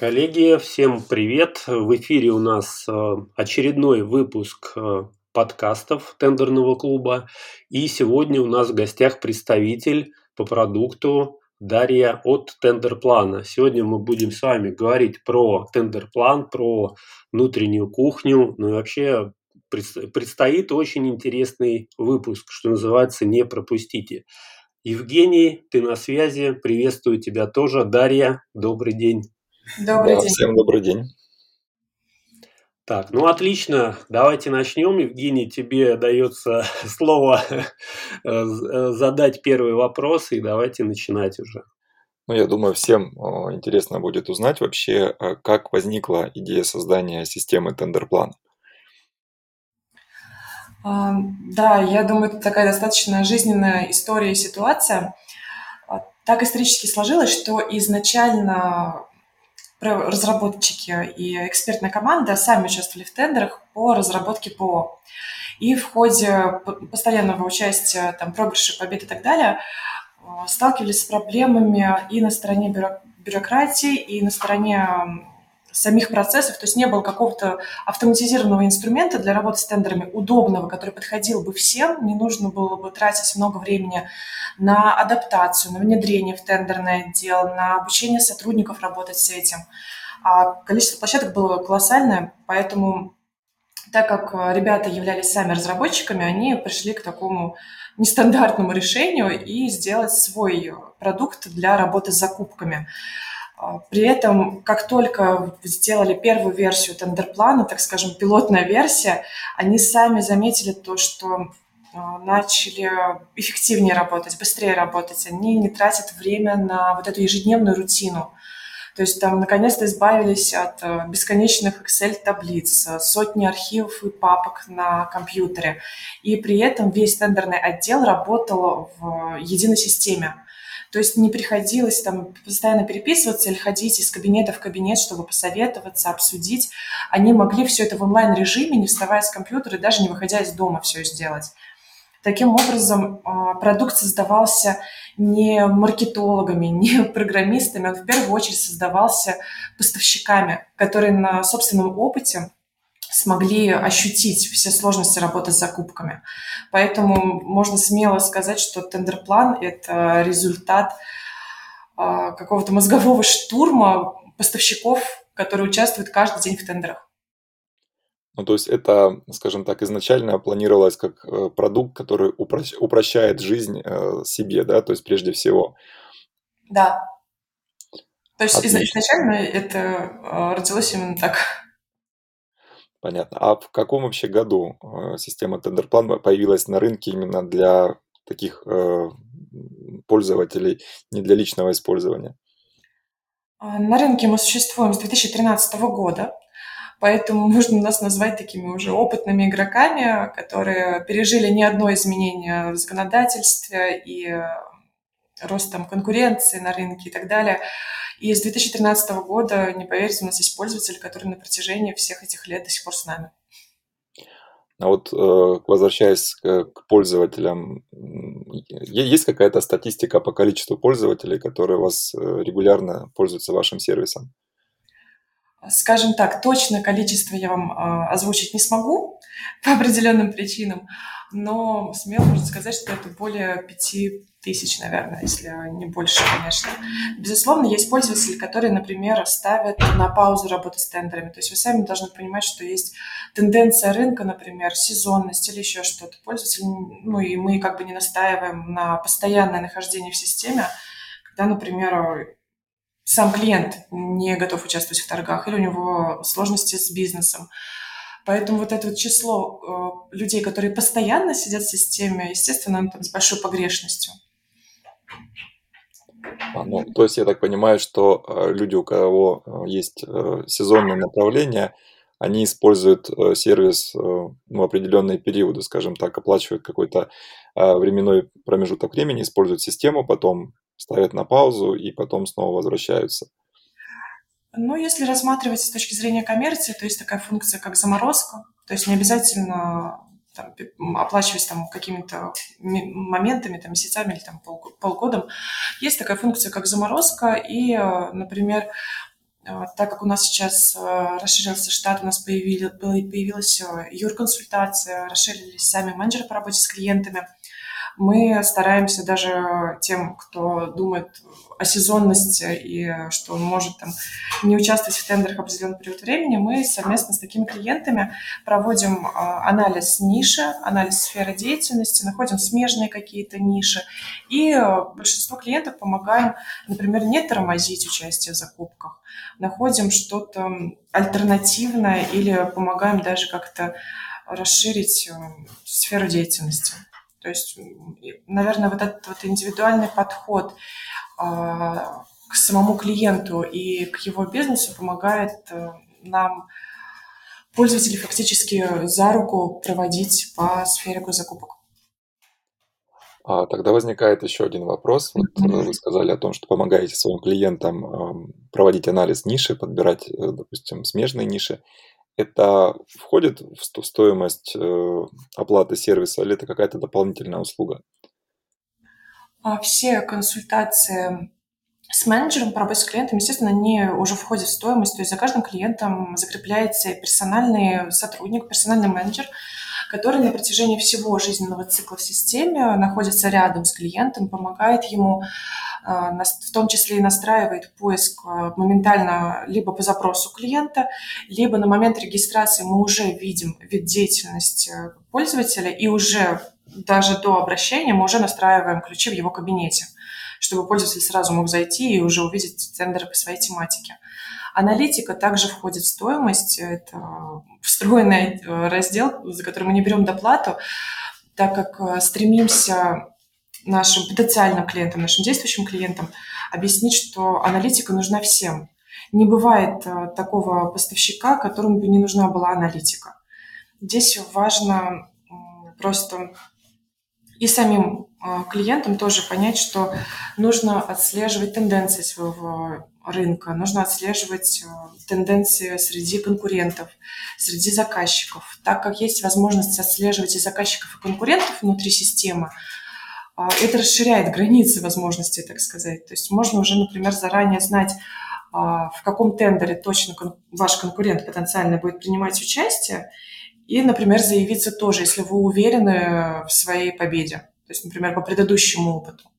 Коллеги, всем привет! В эфире у нас э, очередной выпуск э, подкастов тендерного клуба. И сегодня у нас в гостях представитель по продукту Дарья от Тендерплана. Сегодня мы будем с вами говорить про Тендерплан, про внутреннюю кухню, ну и вообще предстоит очень интересный выпуск, что называется «Не пропустите». Евгений, ты на связи, приветствую тебя тоже. Дарья, добрый день. Добрый да, день. Всем добрый день. Так, ну отлично, давайте начнем. Евгений, тебе дается слово э, э, задать первый вопрос, и давайте начинать уже. Ну, я думаю, всем интересно будет узнать вообще, э, как возникла идея создания системы тендерплана. Да, я думаю, это такая достаточно жизненная история и ситуация. Так исторически сложилось, что изначально разработчики и экспертная команда сами участвовали в тендерах по разработке ПО. И в ходе постоянного участия, там, проигрышей, побед и так далее, э, сталкивались с проблемами и на стороне бюрократии, и на стороне самих процессов, то есть не было какого-то автоматизированного инструмента для работы с тендерами, удобного, который подходил бы всем, не нужно было бы тратить много времени на адаптацию, на внедрение в тендерный отдел, на обучение сотрудников работать с этим. А количество площадок было колоссальное, поэтому так как ребята являлись сами разработчиками, они пришли к такому нестандартному решению и сделать свой продукт для работы с закупками. А, при этом, как только сделали первую версию тендерплана, так скажем, пилотная версия, они сами заметили то, что а, начали эффективнее работать, быстрее работать. Они не тратят время на вот эту ежедневную рутину. То есть там наконец-то избавились от э, бесконечных Excel-таблиц, сотни архивов и папок на компьютере. И при этом весь тендерный отдел работал в единой системе. То есть не приходилось там постоянно переписываться или ходить из кабинета в кабинет, чтобы посоветоваться, обсудить. Они могли все это в онлайн-режиме, не вставая с компьютера и даже не выходя из дома все сделать. Таким образом, а, продукт создавался не маркетологами, не программистами, он в первую очередь создавался поставщиками, которые на собственном опыте смогли ощутить все сложности работы с закупками. Поэтому можно смело сказать, что тендерплан – это результат а, какого-то мозгового штурма поставщиков, которые участвуют каждый день в тендерах. Ну, то есть это, скажем так, изначально планировалось как э, продукт, который упрощает жизнь э, себе, да, то есть прежде всего. Да. То есть Отлично. изначально это э, родилось именно так. Понятно. А в каком вообще году э, система Тендерплан появилась на рынке именно для таких э, пользователей, не для личного использования? А, на рынке мы существуем с 2013 года, поэтому можно нас назвать такими уже опытными игроками, которые пережили не одно изменение в законодательстве и э, ростом конкуренции на рынке и так далее. И с 2013 года, не поверите, у нас есть пользователи, которые на протяжении всех этих лет до сих пор с нами. А вот э, возвращаясь к пользователям, есть какая-то статистика по количеству пользователей, которые у вас э, регулярно пользуются вашим сервисом? Скажем так, точное количество я вам э, озвучить не смогу по определенным причинам, но смело можно сказать, что это более пяти тысяч, наверное, если не больше, конечно. Безусловно, есть пользователи, которые, например, ставят на паузу работу с тендерами. То есть вы сами должны понимать, что есть тенденция рынка, например, сезонность или еще что-то. Пользователь, ну и мы как бы не настаиваем на постоянное нахождение в системе, когда, например, сам клиент не готов участвовать в торгах или у него сложности с бизнесом. Поэтому вот это вот число э, людей, которые постоянно сидят в системе, естественно, там с большой погрешностью. А, ну, то есть я так понимаю, что э, люди, у кого э, есть э, сезонное направление, они используют сервис ну, определенные периоды, скажем так, оплачивают какой-то временной промежуток времени, используют систему, потом ставят на паузу и потом снова возвращаются. Ну, если рассматривать с точки зрения коммерции, то есть такая функция, как заморозка. То есть не обязательно там, оплачивать там какими-то моментами, там, месяцами или там, пол, полгодом. Есть такая функция, как заморозка, и, например, так как у нас сейчас расширился штат, у нас появилась юрконсультация, расширились сами менеджеры по работе с клиентами – мы стараемся даже тем, кто думает о сезонности и что он может там не участвовать в тендерах определенный период времени, мы совместно с такими клиентами проводим а, анализ ниши, анализ сферы деятельности, находим смежные какие-то ниши. И большинство клиентов помогаем, например, не тормозить участие в закупках, находим что-то альтернативное или помогаем даже как-то расширить э, сферу деятельности. То есть, наверное, вот этот вот индивидуальный подход а, к самому клиенту и к его бизнесу помогает э, нам пользователей фактически за руку проводить по сфере госзакупок. А, тогда возникает еще один вопрос. Вот mm-hmm. вы сказали о том, что помогаете своим клиентам проводить анализ ниши, подбирать, э, допустим, смежные ниши это входит в стоимость э, оплаты сервиса или это какая-то дополнительная услуга? А все консультации с менеджером по работе с клиентом, естественно, они уже входят в стоимость. То есть за каждым клиентом закрепляется персональный сотрудник, персональный менеджер, который на протяжении всего жизненного цикла в системе находится рядом с клиентом, помогает ему в том числе и настраивает поиск а, моментально либо по запросу клиента, либо на момент регистрации мы уже видим вид деятельности пользователя и уже даже до обращения мы уже настраиваем ключи в его кабинете, чтобы пользователь сразу мог зайти и уже увидеть тендеры по своей тематике. Аналитика также входит в стоимость. Это встроенный э, раздел, за который мы не берем доплату, так как э, стремимся нашим потенциальным клиентам, нашим действующим клиентам объяснить, что аналитика нужна всем. Не бывает э, такого поставщика, которому бы не нужна была аналитика. Здесь важно просто и самим э, клиентам тоже понять, что нужно отслеживать тенденции своего рынка, нужно отслеживать э, тенденции среди конкурентов, среди заказчиков. Так как есть возможность отслеживать и заказчиков, и конкурентов внутри системы, это расширяет границы возможностей, так сказать. То есть можно уже, например, заранее знать, а, в каком тендере точно ваш конкурент потенциально будет принимать участие, и, например, заявиться тоже, если вы уверены в своей победе, то есть, например, по предыдущему опыту.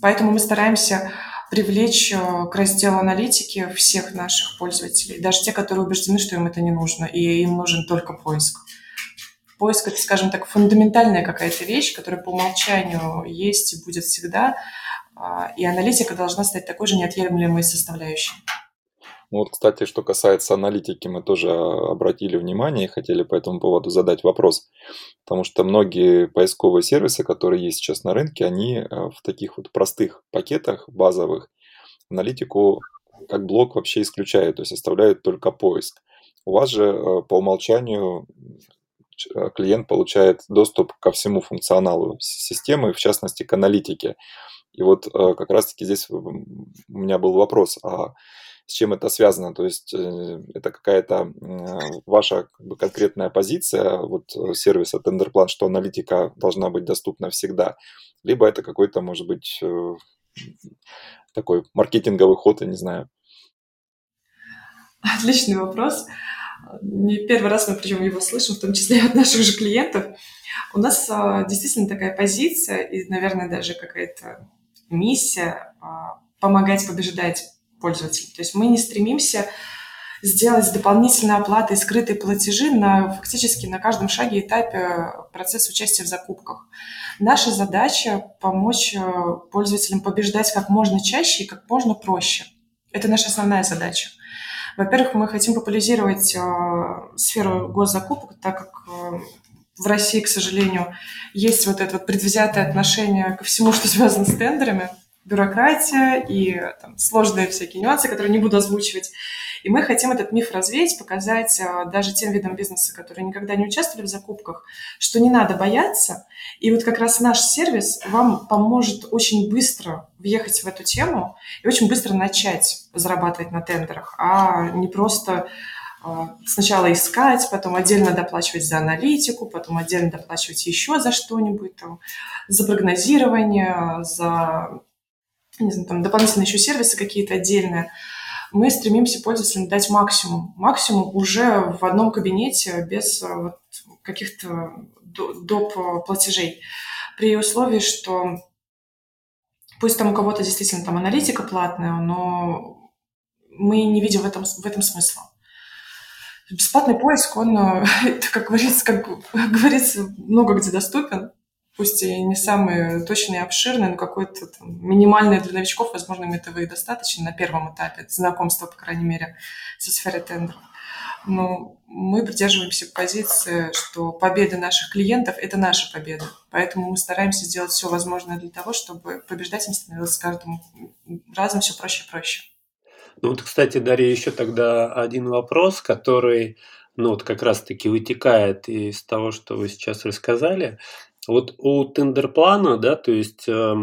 Поэтому мы стараемся привлечь э, к разделу аналитики всех наших пользователей, даже те, которые убеждены, что им это не нужно, и им нужен только поиск поиск – это, скажем так, фундаментальная какая-то вещь, которая по умолчанию есть и будет всегда, а, и аналитика должна стать такой же неотъемлемой составляющей. Ну вот, кстати, что касается аналитики, мы тоже обратили внимание и хотели по этому поводу задать вопрос. Потому что многие поисковые сервисы, которые есть сейчас на рынке, они э, в таких вот простых пакетах базовых аналитику как блок вообще исключают, то есть оставляют только поиск. У вас же по умолчанию клиент получает доступ ко всему функционалу системы, в частности к аналитике. И вот э, как раз-таки здесь у меня был вопрос, а с чем это связано? То есть э, это какая-то ваша как бы, конкретная позиция вот сервиса TenderPlan, что аналитика должна быть доступна всегда, либо это какой-то, может быть, такой маркетинговый ход, я не знаю. Отличный вопрос не первый раз мы причем его слышим, в том числе и от наших же клиентов. У нас а, действительно такая позиция и, наверное, даже какая-то миссия а, помогать побеждать пользователей. То есть мы не стремимся сделать дополнительные оплаты и скрытые платежи на фактически на каждом шаге и этапе процесса участия в закупках. Наша задача – помочь а, пользователям побеждать как можно чаще и как можно проще. Это наша основная задача. Во-первых, мы хотим популяризировать э, сферу госзакупок, так как э, в России, к сожалению, есть вот это вот предвзятое отношение ко всему, что связано с тендерами, бюрократия и там, сложные всякие нюансы, которые не буду озвучивать. И мы хотим этот миф развеять, показать а, даже тем видам бизнеса, которые никогда не участвовали в закупках, что не надо бояться. И вот как раз наш сервис вам поможет очень быстро въехать в эту тему и очень быстро начать зарабатывать на тендерах, а не просто а, сначала искать, потом отдельно доплачивать за аналитику, потом отдельно доплачивать еще за что-нибудь, там, за прогнозирование, за не знаю, там, дополнительные еще сервисы какие-то отдельные. мы стремимся пользователям дать максимум. Максимум уже в одном кабинете без э, вот каких-то доп. платежей. При условии, что пусть там у кого-то действительно там аналитика платная, но мы не видим в этом, в этом смысла. Бесплатный поиск, он, как говорится, как говорится, много где доступен пусть и не самый точный и обширный, но какой-то там, минимальный для новичков, возможно, им этого и достаточно на первом этапе знакомства, по крайней мере, со сферой тендеров. Но мы придерживаемся позиции, что победа наших клиентов – это наша победа. Поэтому мы стараемся сделать все возможное для того, чтобы побеждать им становилось с каждым разом все проще и проще. Ну вот, кстати, Дарья, еще тогда один вопрос, который ну, вот как раз-таки вытекает из того, что вы сейчас рассказали. Вот у тендерплана, да, то есть э,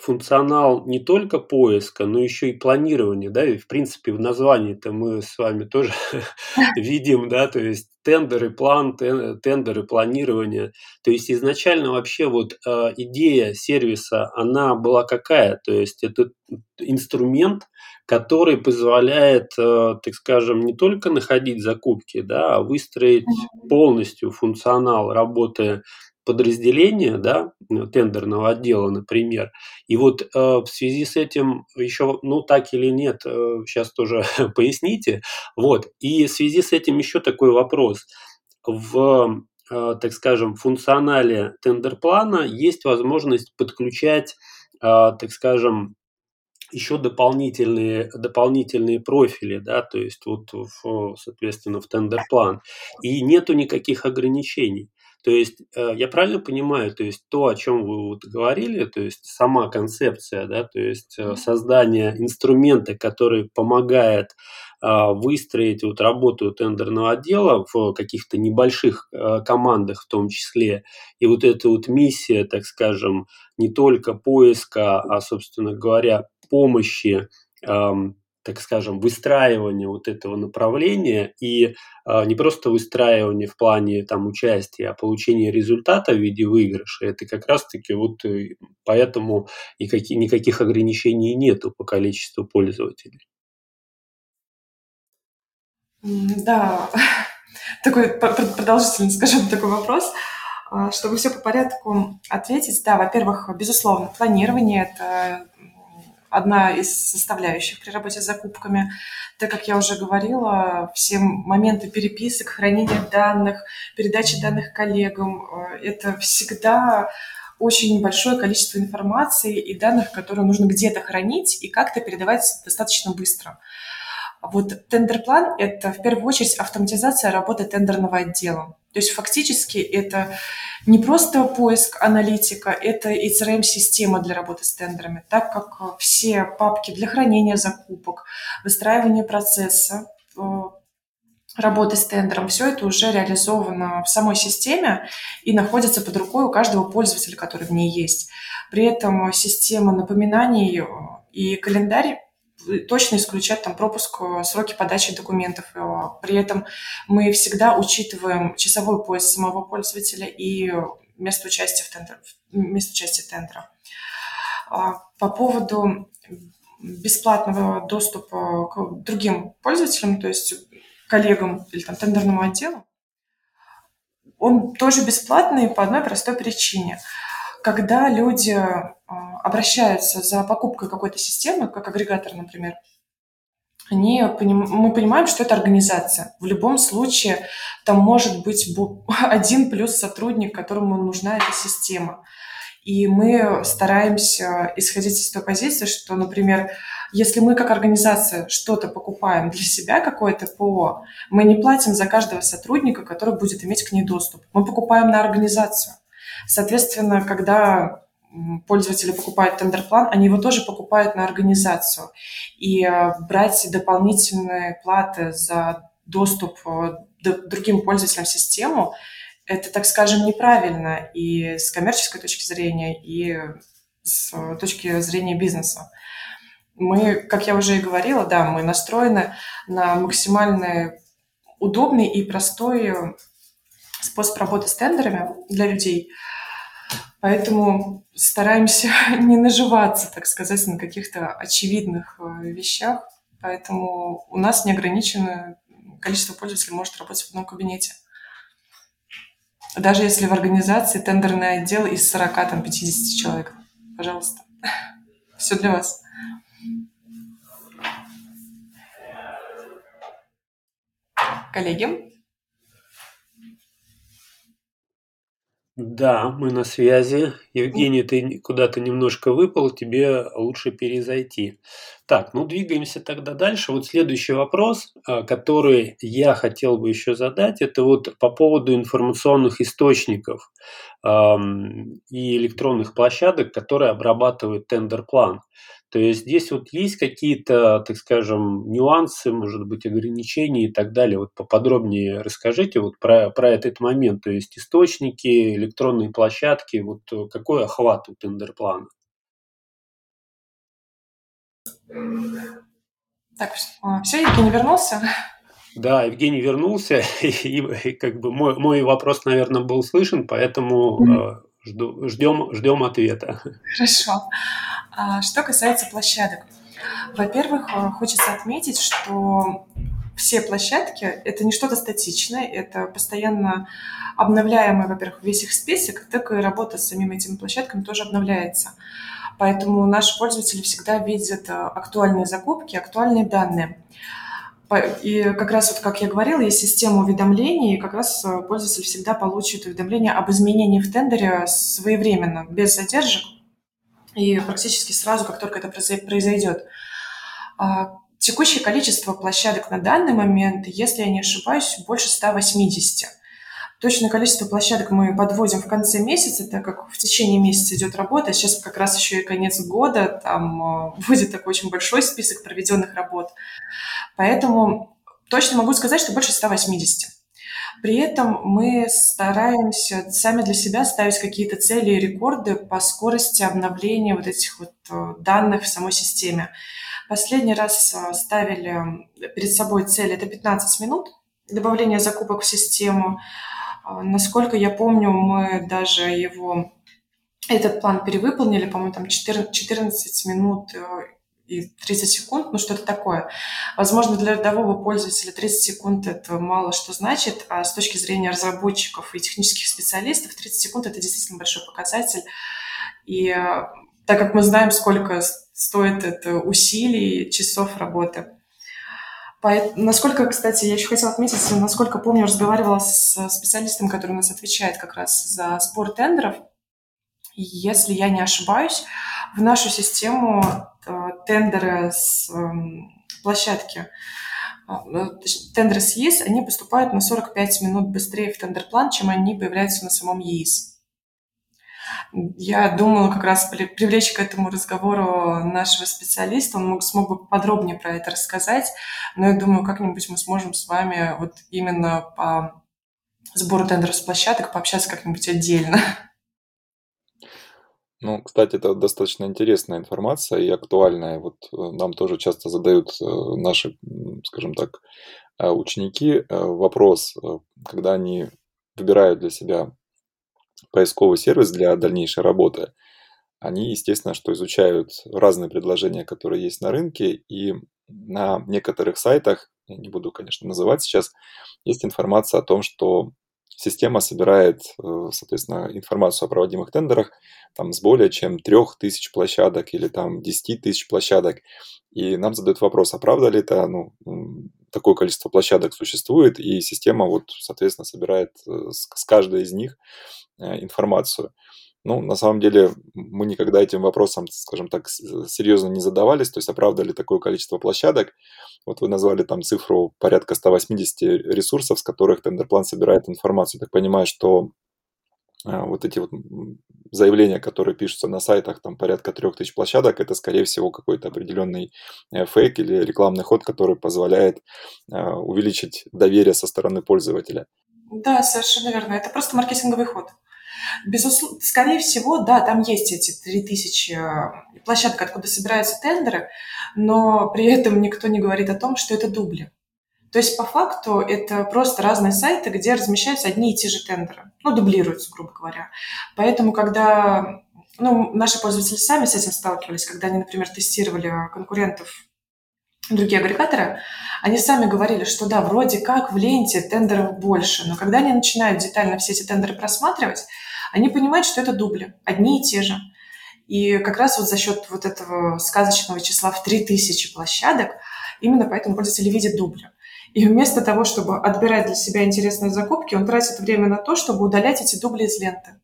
функционал не только поиска, но еще и планирования, да, и в принципе в названии-то мы с вами тоже видим, да, то есть тендеры, план, тендеры, планирование. То есть изначально вообще вот э, идея сервиса, она была какая? То есть это инструмент, который позволяет, э, так скажем, не только находить закупки, да, а выстроить полностью функционал работы подразделения, да, тендерного отдела, например. И вот э, в связи с этим еще, ну так или нет, э, сейчас тоже поясните. Вот. И в связи с этим еще такой вопрос. В, э, так скажем, функционале тендер-плана есть возможность подключать, э, так скажем, еще дополнительные, дополнительные профили, да, то есть вот, в, соответственно, в тендер-план. И нету никаких ограничений. То есть э, я правильно понимаю, то есть то, о чем вы вот говорили, то есть сама концепция, да, то есть э, создание инструмента, который помогает а, выстроить вот работу тендерного отдела в каких-то небольших э, командах в том числе. И вот эта вот миссия, так скажем, не только поиска, а, собственно говоря, помощи так скажем, выстраивание вот этого направления и э, не просто выстраивание в плане там участия, а получение результата в виде выигрыша, это как раз-таки вот э, поэтому и какие, никаких ограничений нету по количеству пользователей. Да, такой продолжительный, скажем, такой вопрос. А, чтобы все по порядку ответить, да, во-первых, безусловно, планирование – это одна из составляющих при работе с закупками. Так как я уже говорила, все моменты переписок, хранения данных, передачи данных коллегам э, – это всегда очень большое количество информации и данных, которые нужно где-то хранить и как-то передавать достаточно быстро. Вот тендер-план – это в первую очередь автоматизация работы тендерного отдела. То есть фактически это не просто поиск аналитика, это и CRM-система для работы с тендерами, так как все папки для хранения закупок, выстраивание процесса, э, работы с тендером, все это уже реализовано в самой системе и находится под рукой у каждого пользователя, который в ней есть. При этом система напоминаний и календарь точно исключать там пропуск, э, сроки подачи документов. Э, при этом мы всегда учитываем часовой пояс самого пользователя и место участия в тендер, место участия тендера. А, по поводу бесплатного доступа к другим пользователям, то есть коллегам или там тендерному отделу, он тоже бесплатный по одной простой причине. Когда люди а, обращаются за покупкой какой-то системы, как агрегатор, например, они, мы понимаем, что это организация. В любом случае там может быть один плюс сотрудник, которому нужна эта система. И мы стараемся исходить из той позиции, что, например, если мы как организация что-то покупаем для себя, какое-то ПО, мы не платим за каждого сотрудника, который будет иметь к ней доступ. Мы покупаем на организацию. Соответственно, когда пользователи покупают тендер-план, они его тоже покупают на организацию. И э, брать дополнительные платы за доступ э, другим пользователям в систему, это, так скажем, неправильно и с коммерческой точки зрения, и с точки зрения бизнеса. Мы, как я уже и говорила, да, мы настроены на максимально удобный и простой способ работы с тендерами для людей – Поэтому стараемся не наживаться, так сказать, на каких-то очевидных э, вещах. Поэтому у нас неограниченное количество пользователей может работать в одном кабинете. Даже если в организации тендерный отдел из 40-50 человек. Пожалуйста. Все для вас. Коллеги? Да, мы на связи. Евгений, ты куда-то немножко выпал, тебе лучше перезайти. Так, ну двигаемся тогда дальше. Вот следующий вопрос, а, который я хотел бы еще задать, это вот по поводу информационных источников и электронных площадок, которые обрабатывают тендер-план. То есть здесь вот есть какие-то, так скажем, нюансы, может быть, ограничения и так далее. Вот поподробнее расскажите вот про, про этот момент. То есть источники, электронные площадки, вот какой охват у тендер-плана? Так, все, Евгений вернулся? Да, Евгений вернулся, и, и как бы мой, мой вопрос, наверное, был слышен, поэтому mm-hmm. Жду, ждем, ждем ответа. Хорошо. А, что касается площадок. Во-первых, э, хочется отметить, что все площадки – это не что-то статичное, это постоянно обновляемый, во-первых, весь их список, так и работа с самими этими площадками тоже обновляется. Поэтому наши пользователи всегда видят э, актуальные закупки, актуальные данные. И как раз вот, как я говорила, есть система уведомлений, и как раз э, пользователь всегда получит уведомление об изменении в тендере своевременно, без задержек, и практически сразу, как только это произойдет. А, текущее количество площадок на данный момент, если я не ошибаюсь, больше 180. Точное количество площадок мы подводим в конце месяца, так как в течение месяца идет работа. Сейчас как раз еще и конец года, там а, будет такой очень большой список проведенных работ. Поэтому точно могу сказать, что больше 180. При этом мы стараемся сами для себя ставить какие-то цели и рекорды по скорости обновления вот этих вот э, данных в самой системе. Последний раз э, ставили перед собой цель – это 15 минут добавления закупок в систему. Э, насколько я помню, мы даже его этот план перевыполнили, по-моему, там 14, 14 минут и 30 секунд, ну что-то такое. Возможно, для рядового пользователя 30 секунд это мало что значит, а с точки зрения разработчиков и технических специалистов 30 секунд это действительно большой показатель. И э, так как мы знаем, сколько стоит это усилий, часов работы. Насколько, кстати, я еще хотела отметить, насколько помню, разговаривала с специалистом, который у нас отвечает как раз за сбор тендеров. Если я не ошибаюсь, в нашу систему э, тендеры с эм, площадки, э, тендеры с ЕИС, они поступают на 45 минут быстрее в тендер-план, чем они появляются на самом ЕИС. Я думала как раз привлечь к этому разговору нашего специалиста, он мог, смог бы подробнее про это рассказать, но я думаю, как-нибудь мы сможем с вами вот именно по сбору тендеров с площадок пообщаться как-нибудь отдельно. Ну, кстати, это достаточно интересная информация и актуальная. Вот э, нам тоже часто задают э, наши, скажем так, э, ученики вопрос, когда они выбирают для себя поисковый сервис для дальнейшей работы, они, естественно, что изучают разные предложения, которые есть на рынке, и на некоторых сайтах, я не буду, конечно, называть сейчас, есть информация о том, что система собирает, соответственно, информацию о проводимых тендерах там, с более чем трех тысяч площадок или там 10 тысяч площадок. И нам задают вопрос, а правда ли это, ну, такое количество площадок существует, и система вот, соответственно, собирает э, с, каждой из них э, информацию. Ну, на самом деле, мы никогда этим вопросом, скажем так, серьезно не задавались, то есть, оправдали ли такое количество площадок. Вот вы назвали там цифру порядка 180 ресурсов, с которых тендерплан собирает информацию. Так понимаю, что вот эти вот заявления, которые пишутся на сайтах, там порядка трех тысяч площадок, это, скорее всего, какой-то определенный э, фейк или рекламный ход, который позволяет а, увеличить доверие со стороны пользователя. Да, совершенно верно. Это просто маркетинговый ход. Безусловно, скорее всего, да, там есть эти 3000 э, площадок, откуда собираются тендеры, но при этом никто не говорит о том, что это дубли. То есть по факту это просто разные сайты, где размещаются одни и те же тендеры, ну, дублируются, грубо говоря. Поэтому, когда ну, наши пользователи сами с этим сталкивались, когда они, например, тестировали конкурентов другие агрегаторы, они сами говорили, что да, вроде как в ленте тендеров больше, но когда они начинают детально все эти тендеры просматривать, они понимают, что это дубли, одни и те же. И как раз вот за счет вот этого сказочного числа в 3000 площадок, именно поэтому пользователи видят дубли. И вместо того, чтобы отбирать для себя интересные закупки, он тратит время на то, чтобы удалять эти дубли из ленты.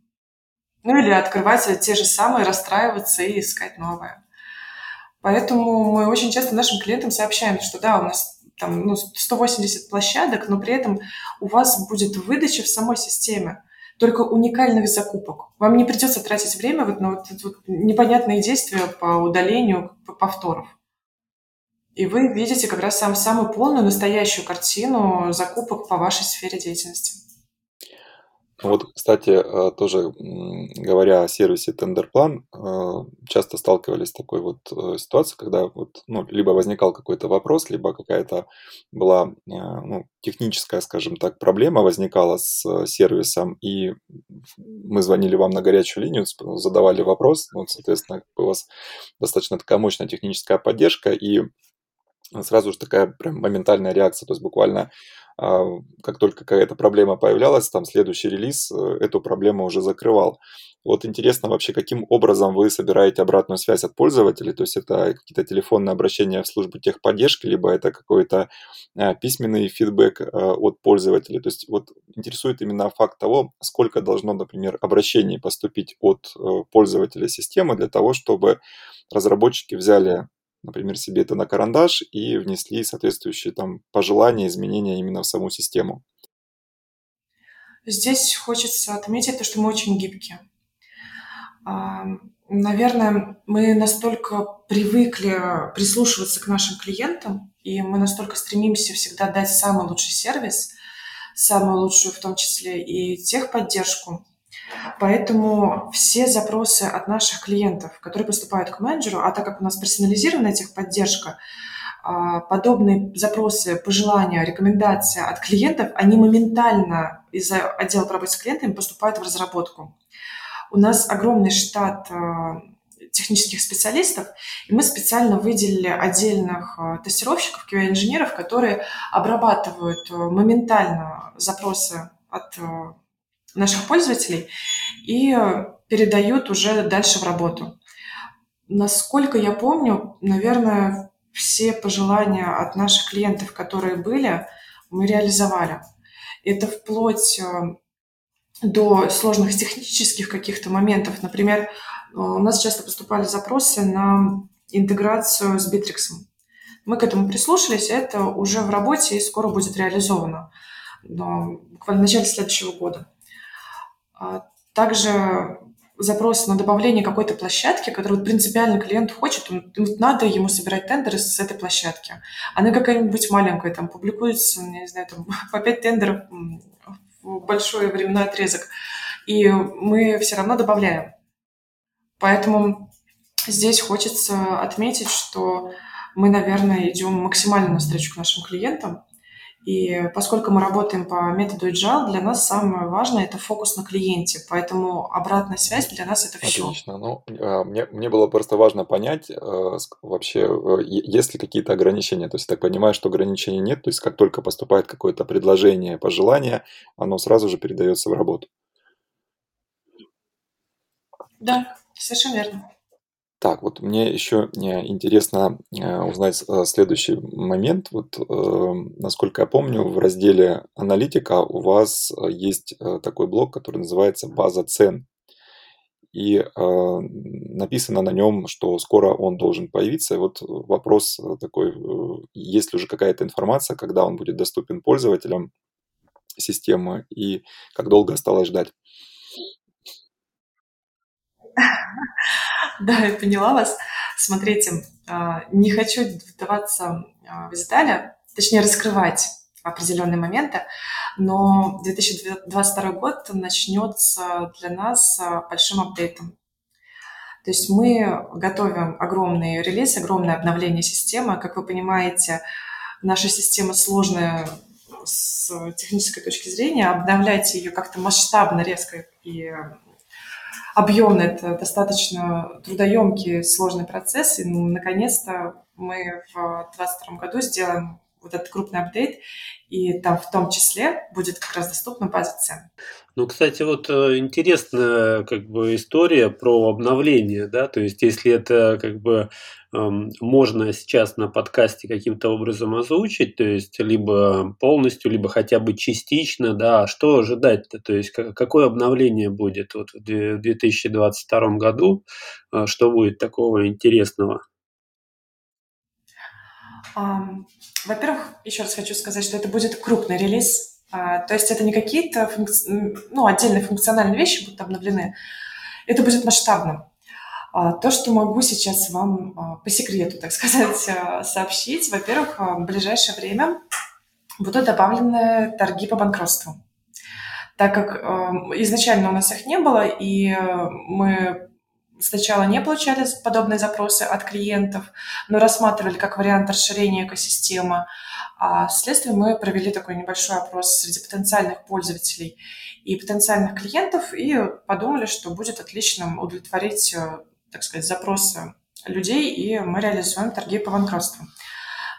Ну или открывать те же самые, расстраиваться и искать новое. Поэтому мы очень часто нашим клиентам сообщаем, что да, у нас там ну, 180 площадок, но при этом у вас будет выдача в самой системе только уникальных закупок. Вам не придется тратить время вот на вот, вот непонятные действия по удалению повторов. И вы видите как раз сам, самую полную, настоящую картину закупок по вашей сфере деятельности. Вот, кстати, э, тоже говоря о сервисе Тендерплан, э, часто сталкивались с такой вот э, ситуацией, когда вот, ну, либо возникал какой-то вопрос, либо какая-то была ну, техническая, скажем так, проблема возникала с сервисом, и мы звонили вам на горячую линию, задавали вопрос, ну, соответственно, у вас достаточно такая мощная техническая поддержка, и сразу же такая прям моментальная реакция, то есть буквально а, как только какая-то проблема появлялась, там следующий релиз э, эту проблему уже закрывал. Вот интересно вообще, каким образом вы собираете обратную связь от пользователей, то есть это какие-то телефонные обращения в службу техподдержки, либо это какой-то а, письменный фидбэк а, от пользователей. То есть вот интересует именно факт того, сколько должно, например, обращений поступить от э, пользователя системы для того, чтобы разработчики взяли например, себе это на карандаш и внесли соответствующие там пожелания, изменения именно в саму систему. Здесь хочется отметить то, что мы очень гибкие. Наверное, мы настолько привыкли прислушиваться к нашим клиентам, и мы настолько стремимся всегда дать самый лучший сервис, самую лучшую в том числе и техподдержку, Поэтому все запросы от наших клиентов, которые поступают к менеджеру, а так как у нас персонализированная техподдержка, а, подобные запросы, пожелания, рекомендации от клиентов, они моментально из отдела по работе с клиентами поступают в разработку. У нас огромный штат а, технических специалистов, и мы специально выделили отдельных а, тестировщиков, QA-инженеров, которые обрабатывают моментально запросы от наших пользователей и передают уже дальше в работу. Насколько я помню, наверное, все пожелания от наших клиентов, которые были, мы реализовали. Это вплоть э, до сложных технических каких-то моментов. Например, э, у нас часто поступали запросы на интеграцию с Bittrex. Мы к этому прислушались, это уже в работе и скоро будет реализовано, буквально в начале следующего года. А также запрос на добавление какой-то площадки, которую принципиально клиент хочет, он, надо ему собирать тендеры с этой площадки. Она какая-нибудь маленькая, там публикуется, я не знаю, там, по 5 тендеров в большой временной отрезок. И мы все равно добавляем. Поэтому здесь хочется отметить, что мы, наверное, идем максимально навстречу к нашим клиентам, и поскольку мы работаем по методу agile, для нас самое важное – это фокус на клиенте. Поэтому обратная связь для нас – это все. Отлично. Ну, а, мне, мне было просто важно понять э, вообще, э, есть ли какие-то ограничения. То есть, я так понимаю, что ограничений нет. То есть, как только поступает какое-то предложение, пожелание, оно сразу же передается в работу. Да, совершенно верно. Так, вот мне еще э, интересно э, узнать э, следующий момент. Вот, насколько я помню, в разделе «Аналитика» у вас есть такой блок, который называется «База цен». И написано на нем, что скоро он должен появиться. И вот вопрос такой, есть ли уже какая-то информация, когда он будет доступен пользователям системы и как долго осталось ждать? Да, я поняла вас. Смотрите, а, не хочу вдаваться а, в детали, точнее раскрывать определенные моменты, но 2022 год начнется для нас а, большим апдейтом. То есть мы готовим огромный релиз, огромное обновление системы. Как вы понимаете, наша система сложная с технической точки зрения. Обновлять ее как-то масштабно, резко и объемно, это достаточно трудоемкий, сложный процесс, и ну, наконец-то мы в 2022 году сделаем вот этот крупный апдейт, и там в том числе будет как раз доступна база цен. Ну, кстати, вот э, интересная как бы история про обновление, да, то есть если это как бы эм, можно сейчас на подкасте каким-то образом озвучить, то есть либо полностью, либо хотя бы частично, да, а что ожидать-то, то есть какое обновление будет вот в 2022 году, э, что будет такого интересного? Во-первых, еще раз хочу сказать, что это будет крупный релиз. А, то есть это не какие-то функци... ну, отдельные функциональные вещи будут обновлены. Это будет масштабным. А, то, что могу сейчас вам а, по секрету, так сказать, сообщить. Во-первых, в ближайшее время будут добавлены торги по банкротству. Так как изначально у нас их не было, и мы сначала не получали подобные запросы от клиентов, но рассматривали как вариант расширения экосистемы. А вследствие мы провели такой небольшой опрос среди потенциальных пользователей и потенциальных клиентов и подумали, что будет отличным удовлетворить, э, так сказать, запросы людей, и мы реализуем торги по банкротству.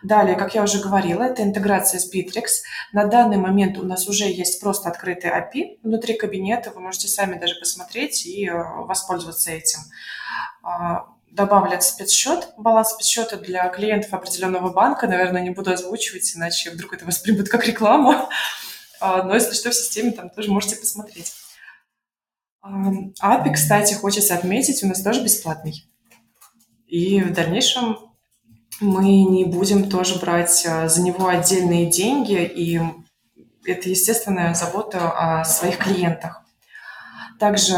Далее, как я уже говорила, это интеграция с Bittrex. На данный момент у нас уже есть просто открытый API внутри кабинета. Вы можете сами даже посмотреть и э, воспользоваться этим. А, добавлен спецсчет, баланс спецсчета для клиентов определенного банка. Наверное, не буду озвучивать, иначе вдруг это воспримут как рекламу. А, но если что, в системе там тоже можете посмотреть. API, кстати, хочется отметить, у нас тоже бесплатный. И в дальнейшем мы не будем тоже брать а, за него отдельные деньги, и это естественная забота о своих клиентах. Также,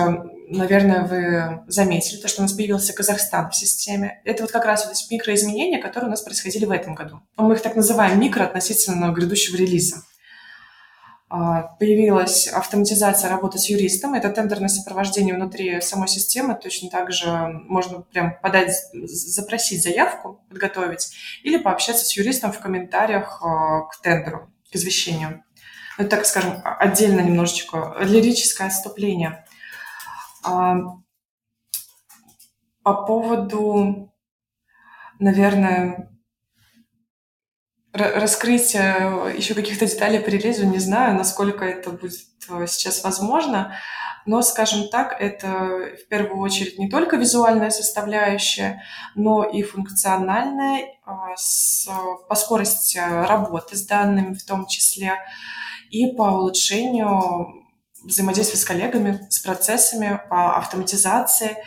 наверное, вы заметили то, что у нас появился Казахстан в системе. Это вот как раз вот эти микроизменения, которые у нас происходили в этом году. Мы их так называем микро относительно грядущего релиза. А, появилась автоматизация работы с юристом. Это тендерное сопровождение внутри самой системы. Точно так же можно прям подать, запросить заявку, подготовить, или пообщаться с юристом в комментариях а, к тендеру, к извещению. Ну, так скажем, отдельно немножечко лирическое отступление. А, по поводу, наверное, раскрытие еще каких-то деталей по релизу не знаю, насколько это будет э, сейчас возможно. Но, скажем так, это в первую очередь не только визуальная составляющая, но и функциональная а, по скорости работы с данными в том числе и по улучшению взаимодействия с коллегами, с процессами, по автоматизации,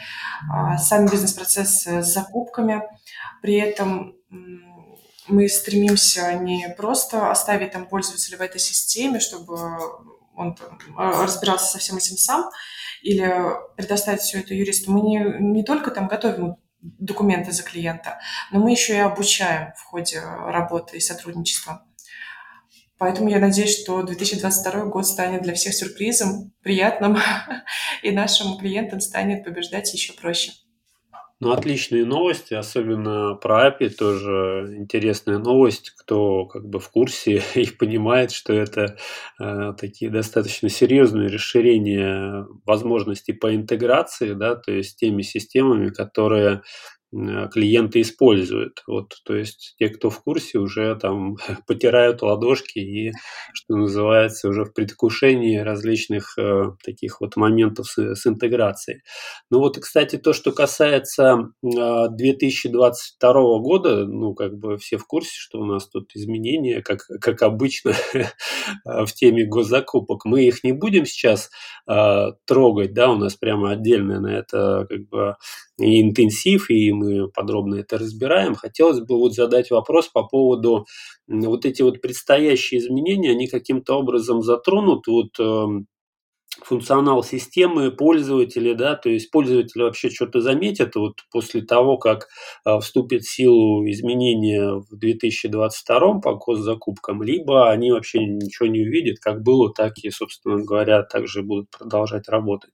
а, сами бизнес-процессы с закупками. При этом мы стремимся не просто оставить там пользователя в этой системе, чтобы он там, а, разбирался со всем этим сам, или предоставить все это юристу. Мы не, не только там готовим документы за клиента, но мы еще и обучаем в ходе работы и сотрудничества. Поэтому я надеюсь, что 2022 год станет для всех сюрпризом, приятным, и нашим клиентам станет побеждать еще проще. Ну, отличные новости, особенно про API тоже интересная новость. Кто как бы в курсе и понимает, что это э, такие достаточно серьезные расширения возможностей по интеграции, да, то есть теми системами, которые клиенты используют. Вот, то есть те, кто в курсе, уже там потирают ладошки и, что называется, уже в предвкушении различных э, таких вот моментов с, с интеграцией. Ну вот, кстати, то, что касается э, 2022 года, ну как бы все в курсе, что у нас тут изменения, как, как обычно в теме госзакупок. Мы их не будем сейчас э, трогать, да, у нас прямо отдельно на это как бы и интенсив, и мы подробно это разбираем. Хотелось бы вот задать вопрос по поводу вот эти вот предстоящие изменения, они каким-то образом затронут вот эм, функционал системы пользователя, да, то есть пользователь вообще что-то заметит вот после того, как э, вступит в силу изменения в 2022 по госзакупкам, либо они вообще ничего не увидят, как было, так и, собственно говоря, также будут продолжать работать.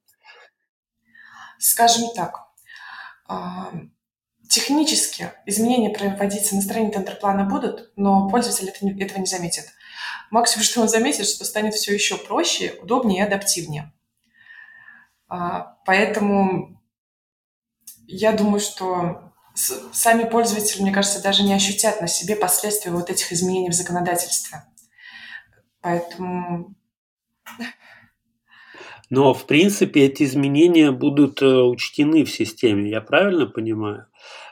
Скажем так, Технически изменения проводиться на стороне тендер-плана будут, но пользователь этого не заметит. Максимум, что он заметит, что станет все еще проще, удобнее и адаптивнее. А, поэтому я думаю, что сами пользователи, мне кажется, даже не ощутят на себе последствия вот этих изменений в законодательстве. Поэтому... Но, в принципе, эти изменения будут э, учтены в системе, я правильно понимаю?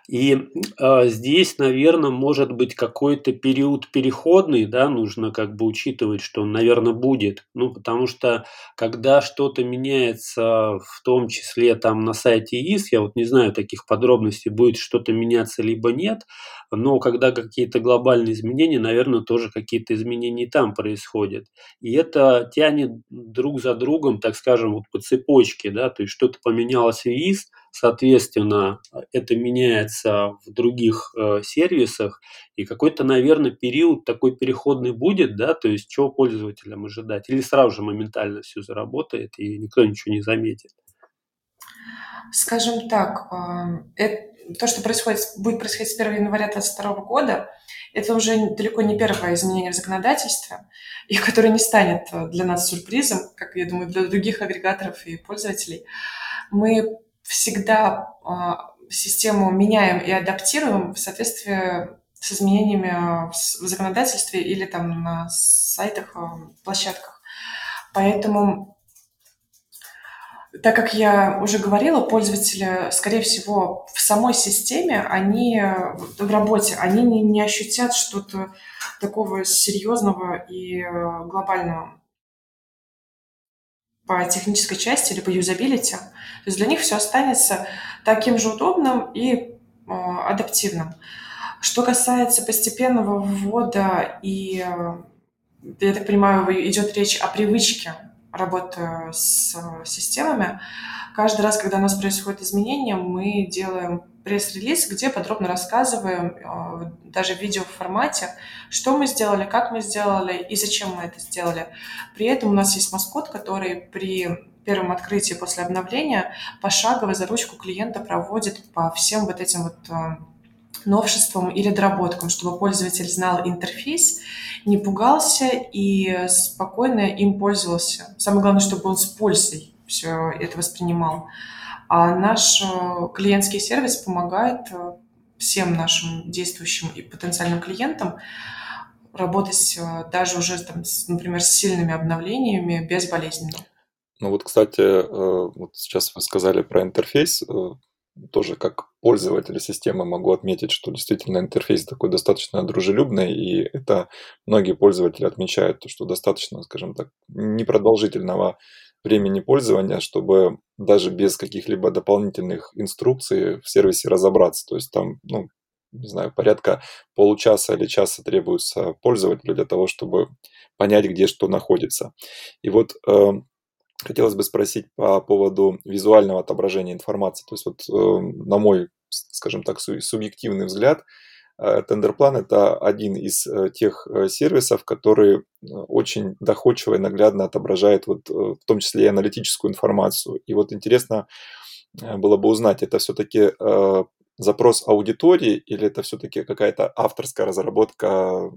И э, здесь, наверное, может быть какой-то период переходный, да, нужно как бы учитывать, что он, наверное, будет. Ну, потому что когда что-то меняется, в том числе там на сайте ИС, я вот не знаю таких подробностей, будет что-то меняться либо нет, но когда какие-то глобальные изменения, наверное, тоже какие-то изменения там происходят. И это тянет друг за другом, так скажем, вот по цепочке, да, то есть что-то поменялось в ИС, соответственно, это меняется в других э, сервисах, и какой-то, наверное, период такой переходный будет, да, то есть чего пользователям ожидать, или сразу же моментально все заработает, и никто ничего не заметит. Скажем так, э, это, то, что происходит, будет происходить с 1 января 2022 года, это уже далеко не первое изменение в законодательстве, и которое не станет э, для нас сюрпризом, как, я думаю, для других агрегаторов и пользователей. Мы всегда а, систему меняем и адаптируем в соответствии с изменениями в законодательстве или там на сайтах, а, площадках. Поэтому, так как я уже говорила, пользователи, скорее всего, в самой системе, они в работе, они не, не ощутят что-то такого серьезного и э, глобального по технической части или по юзабилити. То есть для них все останется таким же удобным и э, адаптивным. Что касается постепенного ввода и, э, я так понимаю, идет речь о привычке работы с системами, каждый раз, когда у нас происходит изменение, мы делаем пресс-релиз, где подробно рассказываем, э, даже в видеоформате, что мы сделали, как мы сделали и зачем мы это сделали. При этом у нас есть маскот, который при первом открытии после обновления пошагово за ручку клиента проводит по всем вот этим вот э, новшествам или доработкам, чтобы пользователь знал интерфейс, не пугался и спокойно им пользовался. Самое главное, чтобы он с пользой все это воспринимал. А наш э, клиентский сервис помогает э, всем нашим действующим и потенциальным клиентам работать э, даже уже, там, с, например, с сильными обновлениями безболезненно. Ну вот, кстати, вот сейчас вы сказали про интерфейс. Тоже как пользователь системы могу отметить, что действительно интерфейс такой достаточно дружелюбный, и это многие пользователи отмечают, что достаточно, скажем так, непродолжительного времени пользования, чтобы даже без каких-либо дополнительных инструкций в сервисе разобраться. То есть там, ну, не знаю, порядка получаса или часа требуется пользователю для того, чтобы понять, где что находится. И вот э, хотелось бы спросить по поводу визуального отображения информации. То есть вот э, на мой, скажем так, субъективный взгляд, Тендерплан – это один из э, тех э, сервисов, который очень доходчиво и наглядно отображает вот, в том числе и аналитическую информацию. И вот интересно было бы узнать, это все-таки запрос аудитории или это все-таки какая-то авторская разработка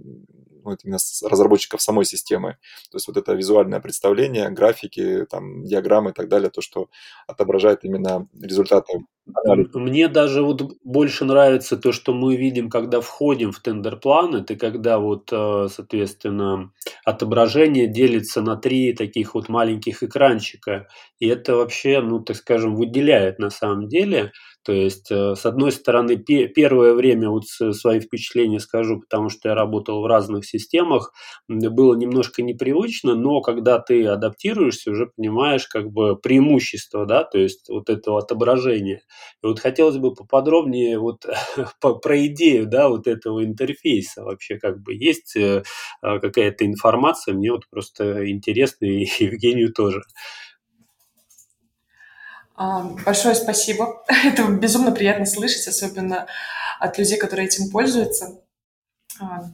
ну, именно разработчиков самой системы. То есть вот это визуальное представление, графики, там, диаграммы и так далее, то, что отображает именно результаты мне даже вот больше нравится то, что мы видим, когда входим в тендер-план, это когда вот, э, соответственно, отображение делится на три таких вот маленьких экранчика. И это вообще, ну, так скажем, выделяет на самом деле. То есть, э, с одной стороны, первое время вот свои впечатления скажу, потому что я работал в разных системах, было немножко непривычно, но когда ты адаптируешься, уже понимаешь как бы преимущество, да, то есть вот этого отображения. И вот хотелось бы поподробнее вот про идею, да, вот этого интерфейса вообще как бы есть э, а, какая-то информация, мне вот просто интересно и Евгению тоже. А, большое спасибо. Это безумно приятно слышать, особенно от людей, которые этим пользуются. А,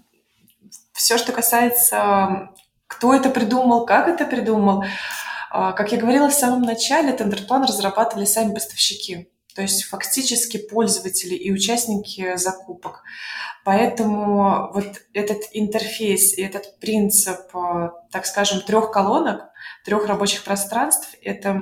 Все, что касается, кто это придумал, как это придумал, как я говорила в самом начале, тендерплан разрабатывали сами поставщики то есть фактически пользователи и участники закупок. Поэтому вот этот интерфейс и этот принцип, э, так скажем, трех колонок, трех рабочих пространств, это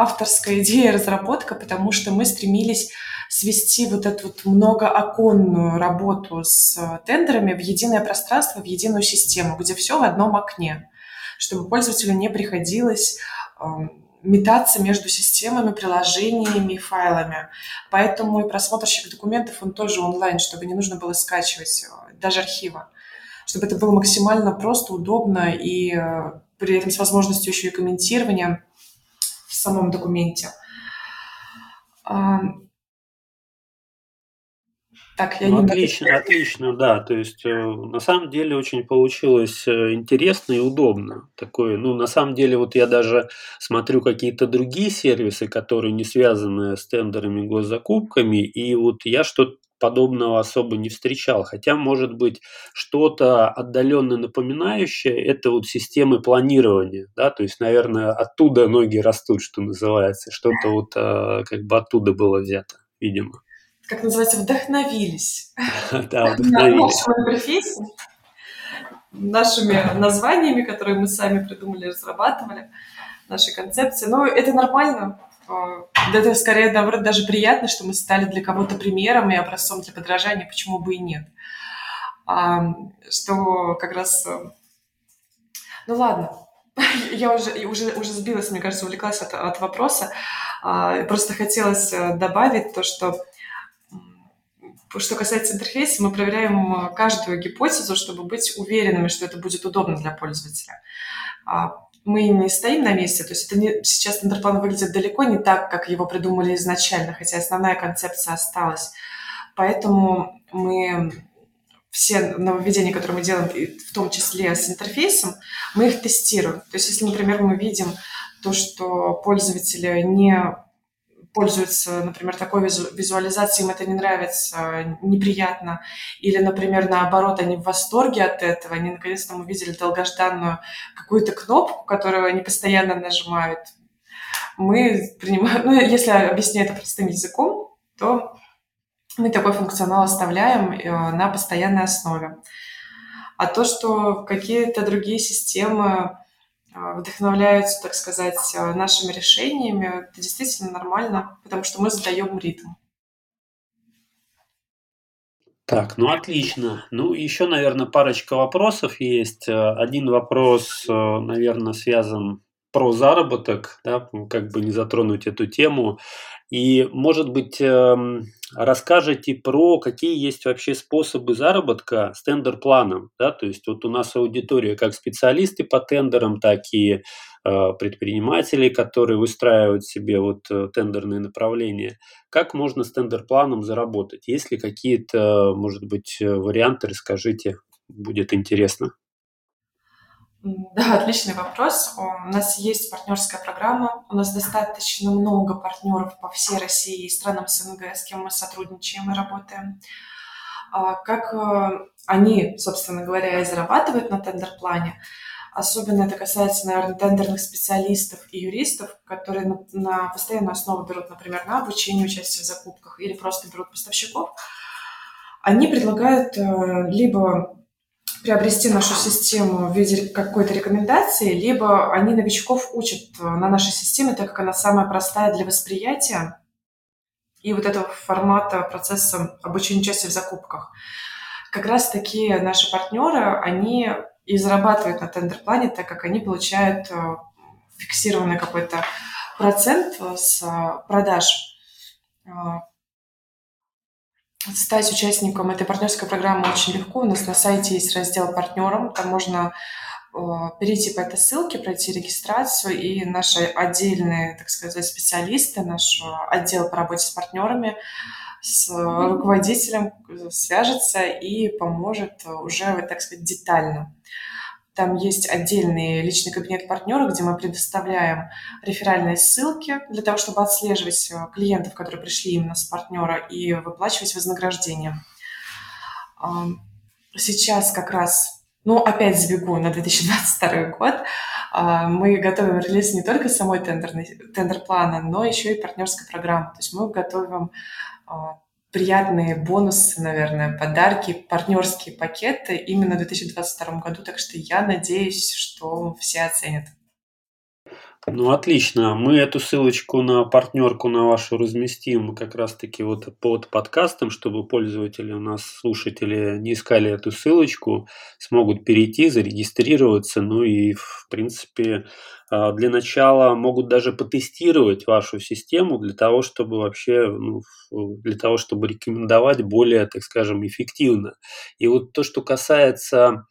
авторская идея разработка, потому что мы стремились свести вот эту вот многооконную работу с тендерами в единое пространство, в единую систему, где все в одном окне, чтобы пользователю не приходилось эм, метаться между системами, приложениями и файлами. Поэтому и просмотрщик документов, он тоже онлайн, чтобы не нужно было скачивать э, даже архива. Чтобы это было максимально просто, удобно и э, при этом с возможностью еще и комментирования в самом документе. Так, я ну, отлично, отлично, да. То есть, э, на самом деле, очень получилось э, интересно и удобно. Такое, ну, на самом деле, вот я даже смотрю какие-то другие сервисы, которые не связаны с тендерами, госзакупками, и вот я что-то подобного особо не встречал. Хотя, может быть, что-то отдаленно напоминающее, это вот системы планирования, да, то есть, наверное, оттуда ноги растут, что называется, что-то вот а, как бы оттуда было взято, видимо как называется, вдохновились. Да, вдохновились. Нашими названиями, которые мы сами придумали, разрабатывали, нашей концепции. Но это нормально. А, это скорее, наоборот, даже приятно, что мы стали для кого-то примером и образцом для подражания, почему бы и нет. А, что как раз... Э, ну ладно, я уже, уже, уже сбилась, мне кажется, увлеклась от, от вопроса. А, просто хотелось э, добавить то, что что касается интерфейса, мы проверяем э, каждую гипотезу, чтобы быть уверенными, что это будет удобно для пользователя. А, мы не стоим на месте, то есть это не, сейчас стендерплан выглядит далеко не так, как его придумали изначально, хотя основная концепция осталась. Поэтому мы все нововведения, которые мы делаем, в том числе с интерфейсом, мы их тестируем. То есть если, например, мы видим то, что пользователи не пользуются, например, такой визу визуализацией, им это не нравится, неприятно, или, например, наоборот, они в восторге от этого, они наконец-то увидели долгожданную какую-то кнопку, которую они постоянно нажимают. Мы принимаем, ну, если объяснять это простым языком, то мы такой функционал оставляем э, на постоянной основе. А то, что какие-то другие системы вдохновляются, так сказать, а, нашими решениями, это действительно нормально, потому что мы задаем ритм. Так, ну отлично. Ну, еще, наверное, парочка вопросов есть. Один вопрос, э, наверное, связан про заработок, да, как бы не затронуть эту тему. И, может быть, эм, расскажете про какие есть вообще способы заработка с тендер-планом. Да? То есть вот у нас аудитория как специалисты по тендерам, так и э, предприниматели, которые выстраивают себе вот э, тендерные направления. Как можно с тендер-планом заработать? Есть ли какие-то, может быть, варианты, расскажите, будет интересно. Да, отличный вопрос. У нас есть партнерская программа. У нас достаточно много партнеров по всей России и странам СНГ, с кем мы сотрудничаем и работаем. А как э, они, собственно говоря, и зарабатывают на тендер-плане, Особенно это касается, наверное, тендерных специалистов и юристов, которые на, на постоянную основу берут, например, на обучение, участие в закупках или просто берут поставщиков. Они предлагают э, либо приобрести нашу систему в виде какой-то рекомендации, либо они новичков учат э, на нашей системе, так как она самая простая для восприятия. И вот этого формата процесса обучения участия в закупках. Как раз такие наши партнеры, они и зарабатывают на тендер-плане, так как они получают э, фиксированный какой-то процент с э, продаж Стать участником этой партнерской программы очень легко. У нас на сайте есть раздел «Партнерам». Там можно э, перейти по этой ссылке, пройти регистрацию, и наши отдельные, так сказать, специалисты, наш отдел по работе с партнерами, с руководителем свяжется и поможет уже, так сказать, детально там есть отдельный личный кабинет партнера, где мы предоставляем реферальные ссылки для того, чтобы отслеживать э, клиентов, которые пришли именно с партнера, и выплачивать вознаграждение. Сейчас как раз, ну, опять забегу на 2022 год, а, мы готовим релиз не только самой тендерной, тендер-плана, но еще и партнерской программы. То есть мы готовим а, приятные бонусы, наверное, подарки, партнерские пакеты именно в 2022 году. Так что я надеюсь, что все оценят. Ну, отлично. Мы эту ссылочку на партнерку на вашу разместим как раз-таки вот под подкастом, чтобы пользователи у нас, слушатели, не искали эту ссылочку, смогут перейти, зарегистрироваться, ну и, в принципе, а, для начала могут даже потестировать вашу систему для того, чтобы вообще, ну, для того, чтобы рекомендовать более, так скажем, эффективно. И вот то, что касается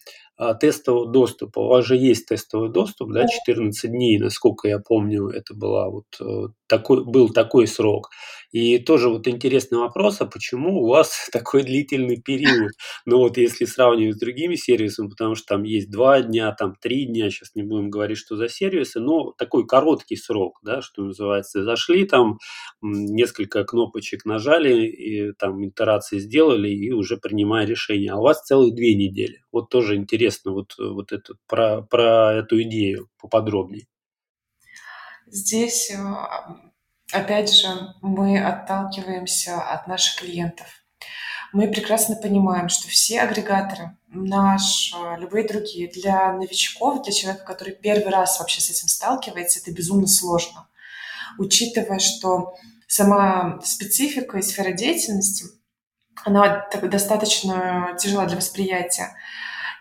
тестового доступа. У вас же есть тестовый доступ, да, 14 дней, насколько я помню, это была вот э, такой, был такой срок. И тоже вот интересный вопрос, а почему у вас такой длительный период? Ну вот если сравнивать с другими сервисами, потому что там есть два дня, там три дня, сейчас не будем говорить, что за сервисы, но такой короткий срок, да, что называется. Зашли там, несколько кнопочек нажали, и там итерации сделали, и уже принимая решение. А у вас целых две недели. Вот тоже интересно вот, вот это, про, про эту идею поподробнее. Здесь, э, опять же, мы отталкиваемся от наших клиентов. Мы прекрасно понимаем, что все агрегаторы, наш, э, любые другие, для новичков, для человека, который первый раз вообще с этим сталкивается, это безумно сложно. Учитывая, что сама специфика и сфера деятельности, она достаточно тяжела для восприятия.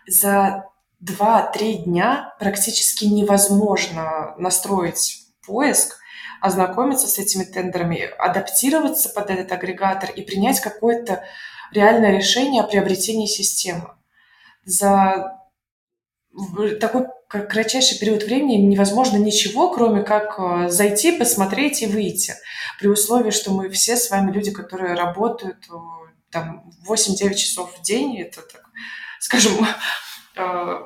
За 2-3 дня практически невозможно настроить поиск, ознакомиться с этими тендерами, адаптироваться под этот агрегатор и принять какое-то реальное решение о приобретении системы. За такой кратчайший период времени невозможно ничего, кроме как э, зайти, посмотреть и выйти. При условии, что мы все с вами люди, которые работают э, там 8-9 часов в день, это так, скажем, э,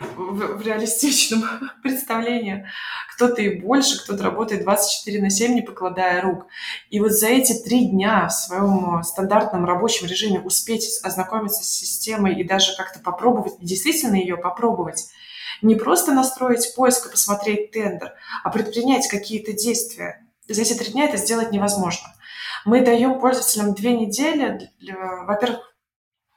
в, в реалистичном представлении. Кто-то и больше, кто-то работает 24 на 7, не покладая рук. И вот за эти три дня в своем стандартном рабочем режиме успеть ознакомиться с системой и даже как-то попробовать, действительно ее попробовать, не просто настроить поиск и посмотреть тендер, а предпринять какие-то действия. За эти три дня это сделать невозможно. Мы даем пользователям две недели, во-первых,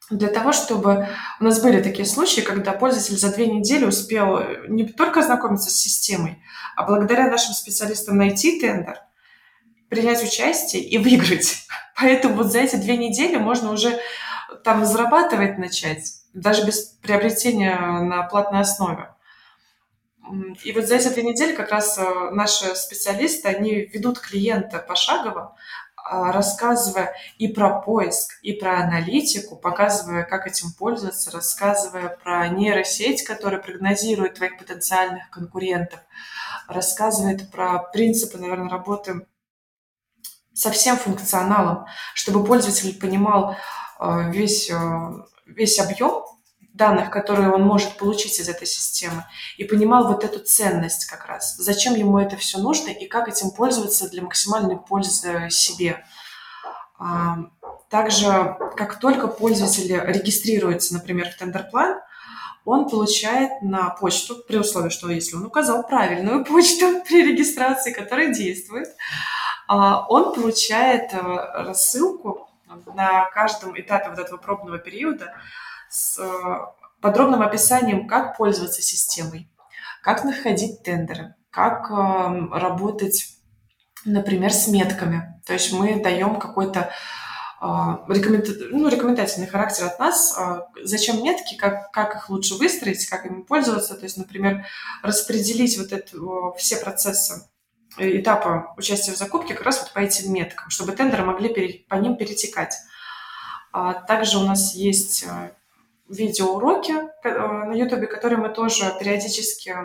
для того, чтобы у нас были такие случаи, когда пользователь за две недели успел э, не только ознакомиться с системой, а благодаря нашим специалистам найти тендер, принять участие и выиграть. Поэтому вот за эти две недели можно уже там зарабатывать начать, даже без приобретения на платной основе. И вот за эти две недели как раз э, наши специалисты, они ведут клиента пошагово, рассказывая и про поиск, и про аналитику, показывая, как этим пользоваться, рассказывая про нейросеть, которая прогнозирует твоих потенциальных конкурентов, рассказывает про принципы, наверное, работы со всем функционалом, чтобы пользователь понимал а, весь, а, весь объем данных, которые он может получить из этой системы, и понимал вот эту ценность как раз, зачем ему это все нужно и как этим пользоваться для максимальной пользы себе. А, также, как только пользователь регистрируется, например, в тендерплан, он получает на почту, при условии, что если он указал правильную почту при регистрации, которая действует, а, он получает э, рассылку на каждом этапе вот этого пробного периода с э, подробным описанием, как пользоваться системой, как находить тендеры, как эм, работать, например, с метками. То есть мы даем какой-то э, ну, рекомендательный характер от нас. Э, зачем метки, как, как их лучше выстроить, как ими пользоваться. То есть, например, распределить вот это, все процессы этапа участия в закупке как раз вот по этим меткам, чтобы тендеры могли по ним перетекать. А также у нас есть видеоуроки э, на YouTube, которые мы тоже периодически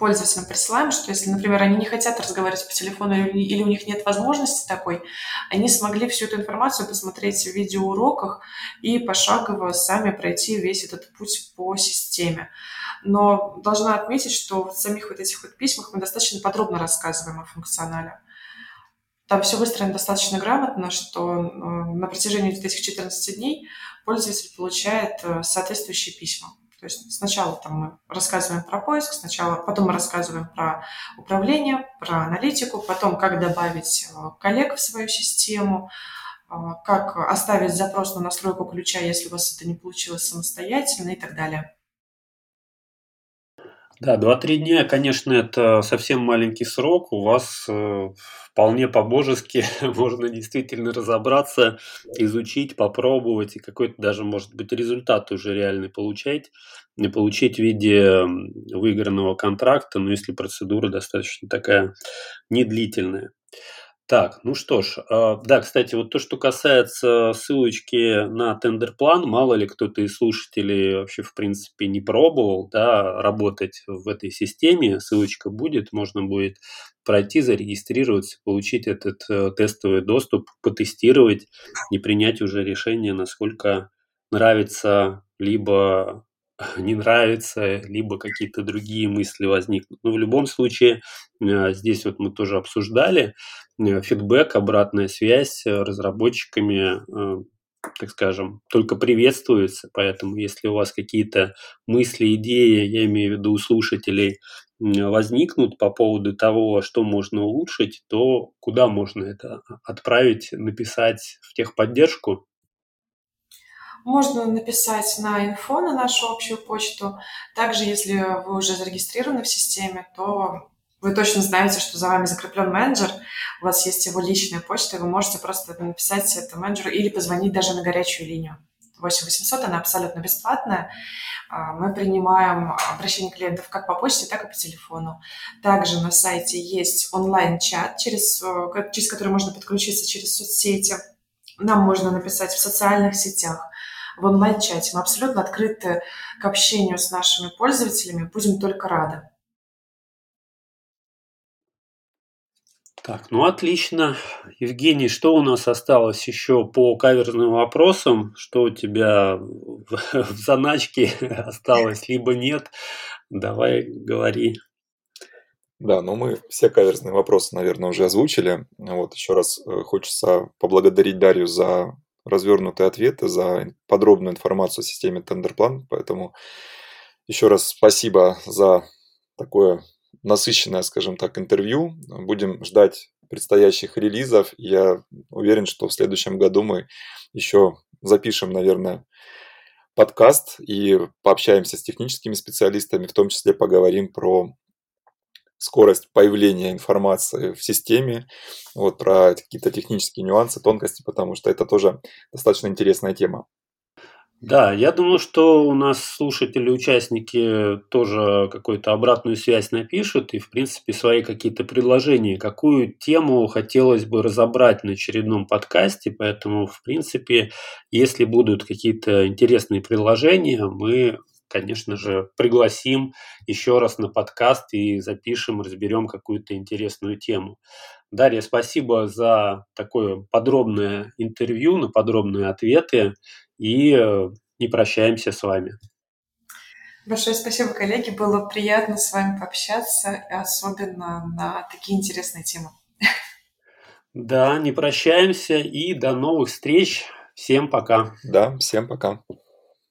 пользователям присылаем, что если, например, они не хотят разговаривать по телефону или у них нет возможности такой, они смогли всю эту информацию посмотреть в видеоуроках и пошагово сами пройти весь этот путь по системе. Но должна отметить, что в самих вот этих вот письмах мы достаточно подробно рассказываем о функционале. Там все выстроено достаточно грамотно, что э, на протяжении этих 14 дней пользователь получает э, соответствующие письма. То есть сначала там мы рассказываем про поиск, сначала, потом мы рассказываем про управление, про аналитику, потом как добавить э, коллег в свою систему, э, как оставить запрос на настройку ключа, если у вас это не получилось самостоятельно и так далее. Да, 2-3 дня, конечно, это совсем маленький срок. У вас э, вполне по-божески можно действительно разобраться, изучить, попробовать и какой-то даже, может быть, результат уже реальный получать. Не получить в виде выигранного контракта, но если процедура достаточно такая недлительная. Так, ну что ж, э, да, кстати, вот то, что касается ссылочки на тендер-план, мало ли кто-то из слушателей вообще, в принципе, не пробовал, да, работать в этой системе, ссылочка будет, можно будет пройти, зарегистрироваться, получить этот э, тестовый доступ, потестировать и принять уже решение, насколько нравится либо не нравится, либо какие-то другие мысли возникнут. Но в любом случае, э, здесь вот мы тоже обсуждали, э, фидбэк, обратная связь разработчиками, э, так скажем, только приветствуется, поэтому если у вас какие-то мысли, идеи, я имею в виду у слушателей, возникнут по поводу того, что можно улучшить, то куда можно это отправить, написать в техподдержку? Можно написать на инфо, на нашу общую почту. Также, если вы уже зарегистрированы в системе, то вы точно знаете, что за вами закреплен менеджер, у вас есть его личная почта, и вы можете просто написать это менеджеру или позвонить даже на горячую линию. 8 800, она абсолютно бесплатная. А, мы принимаем обращения клиентов как по почте, так и по телефону. Также на сайте есть онлайн-чат, через, э, через который можно подключиться через соцсети. Нам можно написать в социальных сетях в онлайн-чате. Мы абсолютно открыты к общению с нашими пользователями, будем только рады. Так, ну отлично. Евгений, что у нас осталось еще по каверзным вопросам? Что у тебя в, в заначке осталось, либо нет? Давай говори. Да, ну мы все каверзные вопросы, наверное, уже озвучили. Вот еще раз э, хочется поблагодарить Дарью за развернутые ответы, за подробную информацию о системе Тендерплан. Поэтому еще раз спасибо за такое насыщенное, скажем так, интервью. Будем ждать предстоящих релизов. Я уверен, что в следующем году мы еще запишем, наверное, подкаст и пообщаемся с техническими специалистами, в том числе поговорим про скорость появления информации в системе, вот про какие-то технические нюансы, тонкости, потому что это тоже достаточно интересная тема. Да, я думаю, что у нас слушатели, участники тоже какую-то обратную связь напишут и, в принципе, свои какие-то предложения, какую тему хотелось бы разобрать на очередном подкасте. Поэтому, в принципе, если будут какие-то интересные предложения, мы конечно же, пригласим еще раз на подкаст и запишем, разберем какую-то интересную тему. Дарья, спасибо за такое подробное интервью, на подробные ответы и э, не прощаемся с вами. Большое спасибо, коллеги. Было приятно с вами пообщаться, особенно на такие интересные темы. Да, не прощаемся и до новых встреч. Всем пока. Да, всем пока.